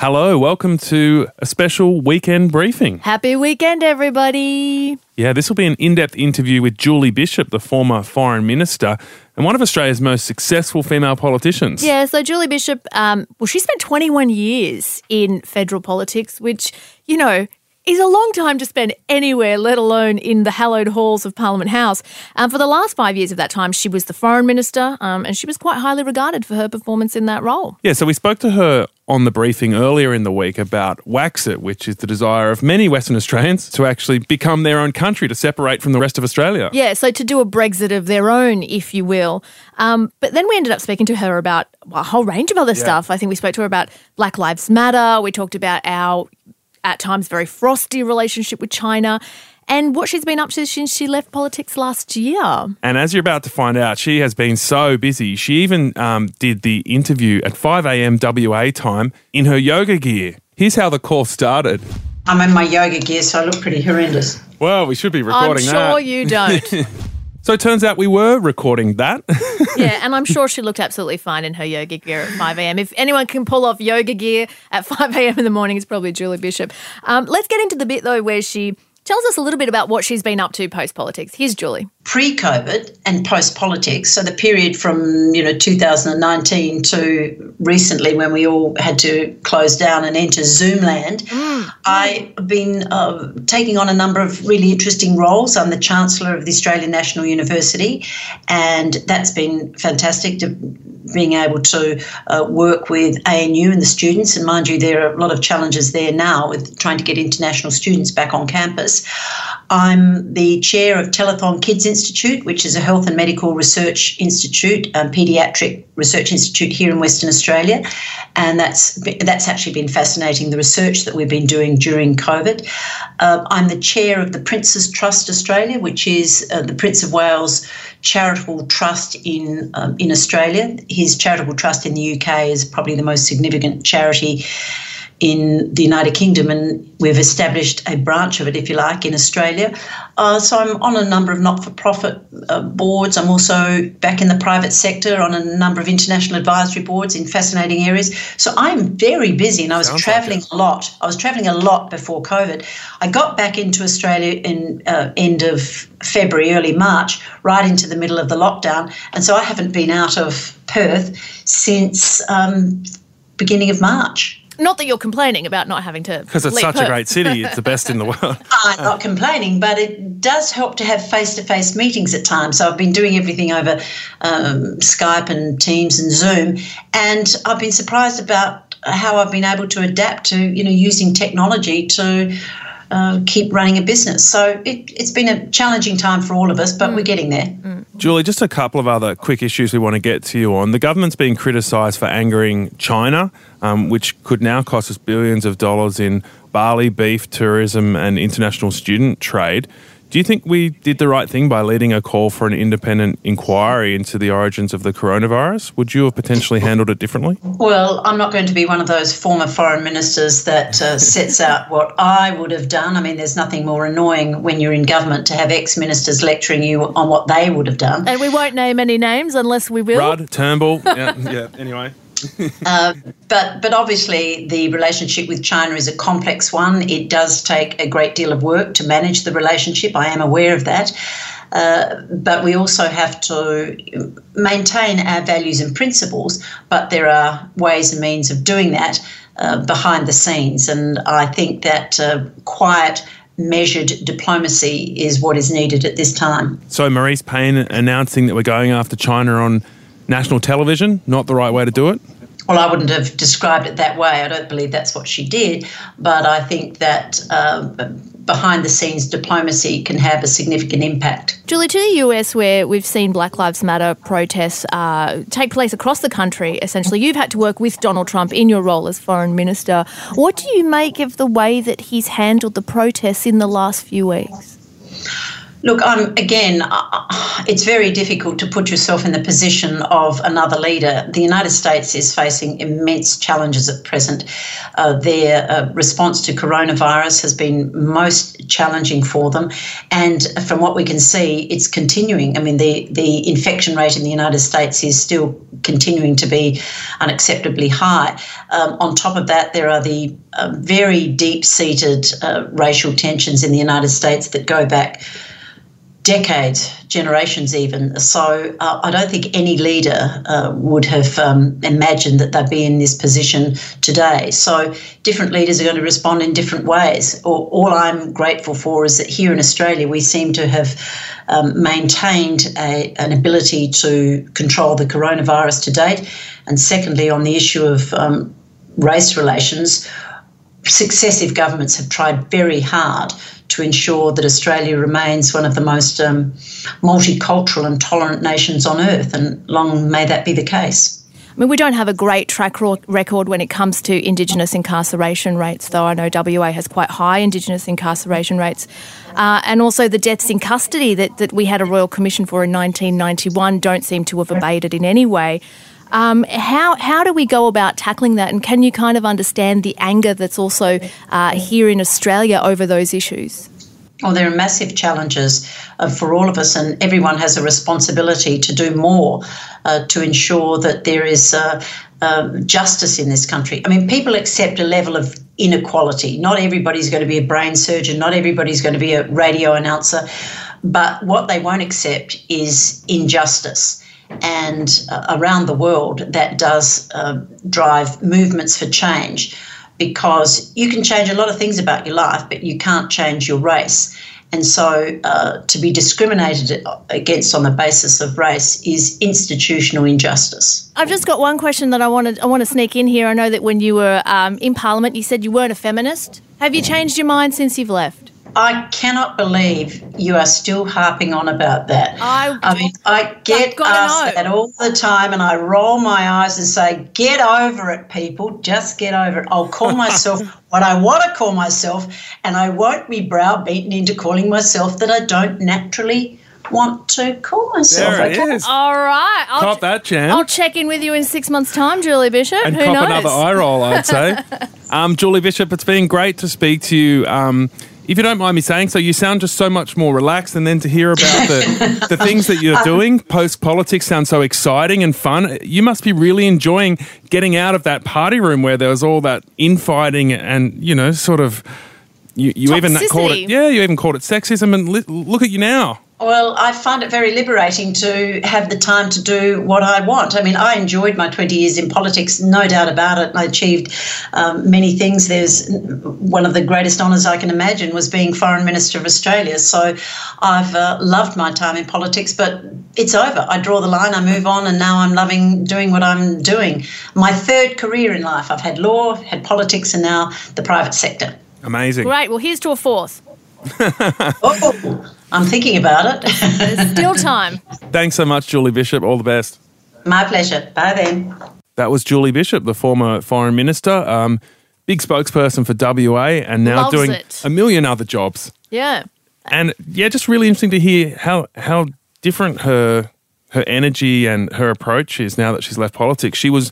Hello, welcome to a special weekend briefing. Happy weekend, everybody. Yeah, this will be an in depth interview with Julie Bishop, the former Foreign Minister and one of Australia's most successful female politicians. Yeah, so Julie Bishop, um, well, she spent 21 years in federal politics, which, you know, is a long time to spend anywhere, let alone in the hallowed halls of Parliament House. Um, for the last five years of that time, she was the foreign minister, um, and she was quite highly regarded for her performance in that role. Yeah, so we spoke to her on the briefing earlier in the week about Waxit, which is the desire of many Western Australians to actually become their own country, to separate from the rest of Australia. Yeah, so to do a Brexit of their own, if you will. Um, but then we ended up speaking to her about a whole range of other yeah. stuff. I think we spoke to her about Black Lives Matter. We talked about our at times very frosty relationship with China and what she's been up to since she left politics last year. And as you're about to find out, she has been so busy. She even um, did the interview at 5 a.m. WA time in her yoga gear. Here's how the call started. I'm in my yoga gear, so I look pretty horrendous. Well, we should be recording I'm that. sure you don't. So it turns out we were recording that. yeah, and I'm sure she looked absolutely fine in her yoga gear at 5 a.m. If anyone can pull off yoga gear at 5 a.m. in the morning, it's probably Julie Bishop. Um, let's get into the bit, though, where she tells us a little bit about what she's been up to post politics. Here's Julie. Pre COVID and post politics, so the period from you know 2019 to recently when we all had to close down and enter Zoomland, mm. I've been uh, taking on a number of really interesting roles. I'm the Chancellor of the Australian National University, and that's been fantastic to being able to uh, work with ANU and the students. And mind you, there are a lot of challenges there now with trying to get international students back on campus. I'm the chair of Telethon Kids Institute, which is a health and medical research institute, um, paediatric research institute here in Western Australia, and that's that's actually been fascinating. The research that we've been doing during COVID. Uh, I'm the chair of the Prince's Trust Australia, which is uh, the Prince of Wales charitable trust in um, in Australia. His charitable trust in the UK is probably the most significant charity in the United Kingdom, and we've established a branch of it, if you like, in Australia. Uh, so I'm on a number of not for profit uh, boards. I'm also back in the private sector on a number of international advisory boards in fascinating areas. So I'm very busy, and I was Sounds traveling like a lot. I was traveling a lot before COVID. I got back into Australia in uh, end of February, early March, right into the middle of the lockdown, and so I haven't been out of Perth since um, beginning of March. Not that you're complaining about not having to. Because it's such Perth. a great city. It's the best in the world. I'm not complaining, but it does help to have face to face meetings at times. So I've been doing everything over um, Skype and Teams and Zoom. And I've been surprised about how I've been able to adapt to, you know, using technology to uh, keep running a business. So it, has been a challenging time for all of us, but mm. we're getting there. Mm. Julie, just a couple of other quick issues we want to get to you on. The government's being criticised for angering China, um, which could now cost us billions of dollars in barley, beef, tourism, and international student trade. Do you think we did the right thing by leading a call for an independent inquiry into the origins of the coronavirus? Would you have potentially handled it differently? Well, I'm not going to be one of those former foreign ministers that uh, sets out what I would have done. I mean, there's nothing more annoying when you're in government to have ex ministers lecturing you on what they would have done. And we won't name any names unless we will. Rudd, Turnbull. yeah, yeah, anyway. Uh, but but obviously the relationship with China is a complex one. It does take a great deal of work to manage the relationship. I am aware of that. Uh, but we also have to maintain our values and principles. But there are ways and means of doing that uh, behind the scenes, and I think that uh, quiet measured diplomacy is what is needed at this time. So, Marise Payne announcing that we're going after China on national television, not the right way to do it? Well, I wouldn't have described it that way. I don't believe that's what she did. But I think that uh, behind the scenes diplomacy can have a significant impact. Julie, to the US, where we've seen Black Lives Matter protests uh, take place across the country, essentially, you've had to work with Donald Trump in your role as foreign minister. What do you make of the way that he's handled the protests in the last few weeks? Look, um, again, uh, it's very difficult to put yourself in the position of another leader. The United States is facing immense challenges at present. Uh, their uh, response to coronavirus has been most challenging for them, and from what we can see, it's continuing. I mean, the the infection rate in the United States is still continuing to be unacceptably high. Um, on top of that, there are the uh, very deep-seated uh, racial tensions in the United States that go back decades, generations even. So uh, I don't think any leader uh, would have um, imagined that they'd be in this position today. So different leaders are going to respond in different ways. All, all I'm grateful for is that here in Australia we seem to have um, maintained a, an ability to control the coronavirus to date. And secondly, on the issue of um, race relations, successive governments have tried very hard to ensure that Australia remains one of the most um, multicultural and tolerant nations on earth, and long may that be the case. I mean, we don't have a great track record when it comes to Indigenous incarceration rates, though I know WA has quite high Indigenous incarceration rates. Uh, and also the deaths in custody that, that we had a Royal Commission for in 1991 don't seem to have abated in any way. Um, how how do we go about tackling that? And can you kind of understand the anger that's also uh, here in Australia over those issues? Well, there are massive challenges uh, for all of us, and everyone has a responsibility to do more uh, to ensure that there is uh, um, justice in this country. I mean, people accept a level of inequality. Not everybody's going to be a brain surgeon, not everybody's going to be a radio announcer, but what they won't accept is injustice and uh, around the world that does uh, drive movements for change because you can change a lot of things about your life, but you can't change your race. And so uh, to be discriminated against on the basis of race is institutional injustice. I've just got one question that I wanted I want to sneak in here. I know that when you were um, in Parliament, you said you weren't a feminist. Have you changed your mind since you've left? I cannot believe you are still harping on about that. I, I mean, I get asked that all the time, and I roll my eyes and say, "Get over it, people. Just get over it." I'll call myself what I want to call myself, and I won't be browbeaten into calling myself that I don't naturally want to call myself. There it okay? is. All right. I'll cop that, Jan. I'll check in with you in six months' time, Julie Bishop. And Who cop knows? another eye roll, I'd say. um, Julie Bishop, it's been great to speak to you. Um, if you don't mind me saying so, you sound just so much more relaxed. And then to hear about the, the things that you're doing post politics sounds so exciting and fun. You must be really enjoying getting out of that party room where there was all that infighting and, you know, sort of. You, you even called it, yeah, you even called it sexism. And li- look at you now. Well, I find it very liberating to have the time to do what I want. I mean, I enjoyed my 20 years in politics, no doubt about it. I achieved um, many things. There's one of the greatest honours I can imagine was being Foreign Minister of Australia. So I've uh, loved my time in politics, but it's over. I draw the line, I move on, and now I'm loving doing what I'm doing. My third career in life. I've had law, had politics, and now the private sector. Amazing. Great. Well, here's to a fourth. oh. I'm thinking about it. There's still time. Thanks so much, Julie Bishop. All the best. My pleasure. Bye then. That was Julie Bishop, the former foreign minister, um, big spokesperson for WA, and now Loves doing it. a million other jobs. Yeah. And yeah, just really interesting to hear how how different her her energy and her approach is now that she's left politics. She was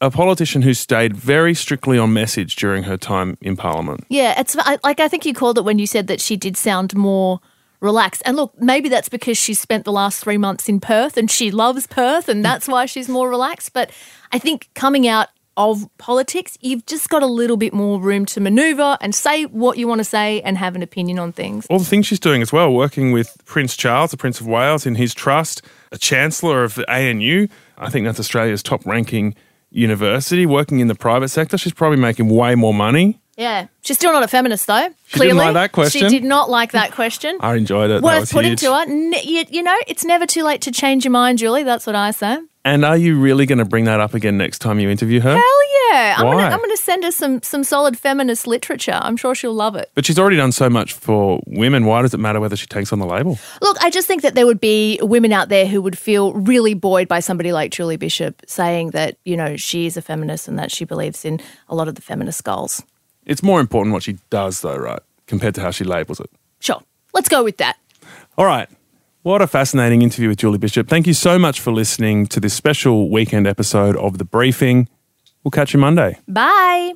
a politician who stayed very strictly on message during her time in Parliament. Yeah, it's like I think you called it when you said that she did sound more relaxed. And look, maybe that's because she's spent the last three months in Perth and she loves Perth and that's why she's more relaxed. But I think coming out of politics, you've just got a little bit more room to maneuver and say what you want to say and have an opinion on things. All the things she's doing as well, working with Prince Charles, the Prince of Wales, in his trust, a Chancellor of the ANU. I think that's Australia's top ranking university, working in the private sector. She's probably making way more money yeah. She's still not a feminist, though. She clearly. didn't like that question. She did not like that question. I enjoyed it. Worth putting huge. to her. You, you know, it's never too late to change your mind, Julie. That's what I say. And are you really going to bring that up again next time you interview her? Hell yeah. I'm Why? going to send her some, some solid feminist literature. I'm sure she'll love it. But she's already done so much for women. Why does it matter whether she takes on the label? Look, I just think that there would be women out there who would feel really buoyed by somebody like Julie Bishop saying that, you know, she is a feminist and that she believes in a lot of the feminist goals. It's more important what she does, though, right? Compared to how she labels it. Sure. Let's go with that. All right. What a fascinating interview with Julie Bishop. Thank you so much for listening to this special weekend episode of The Briefing. We'll catch you Monday. Bye.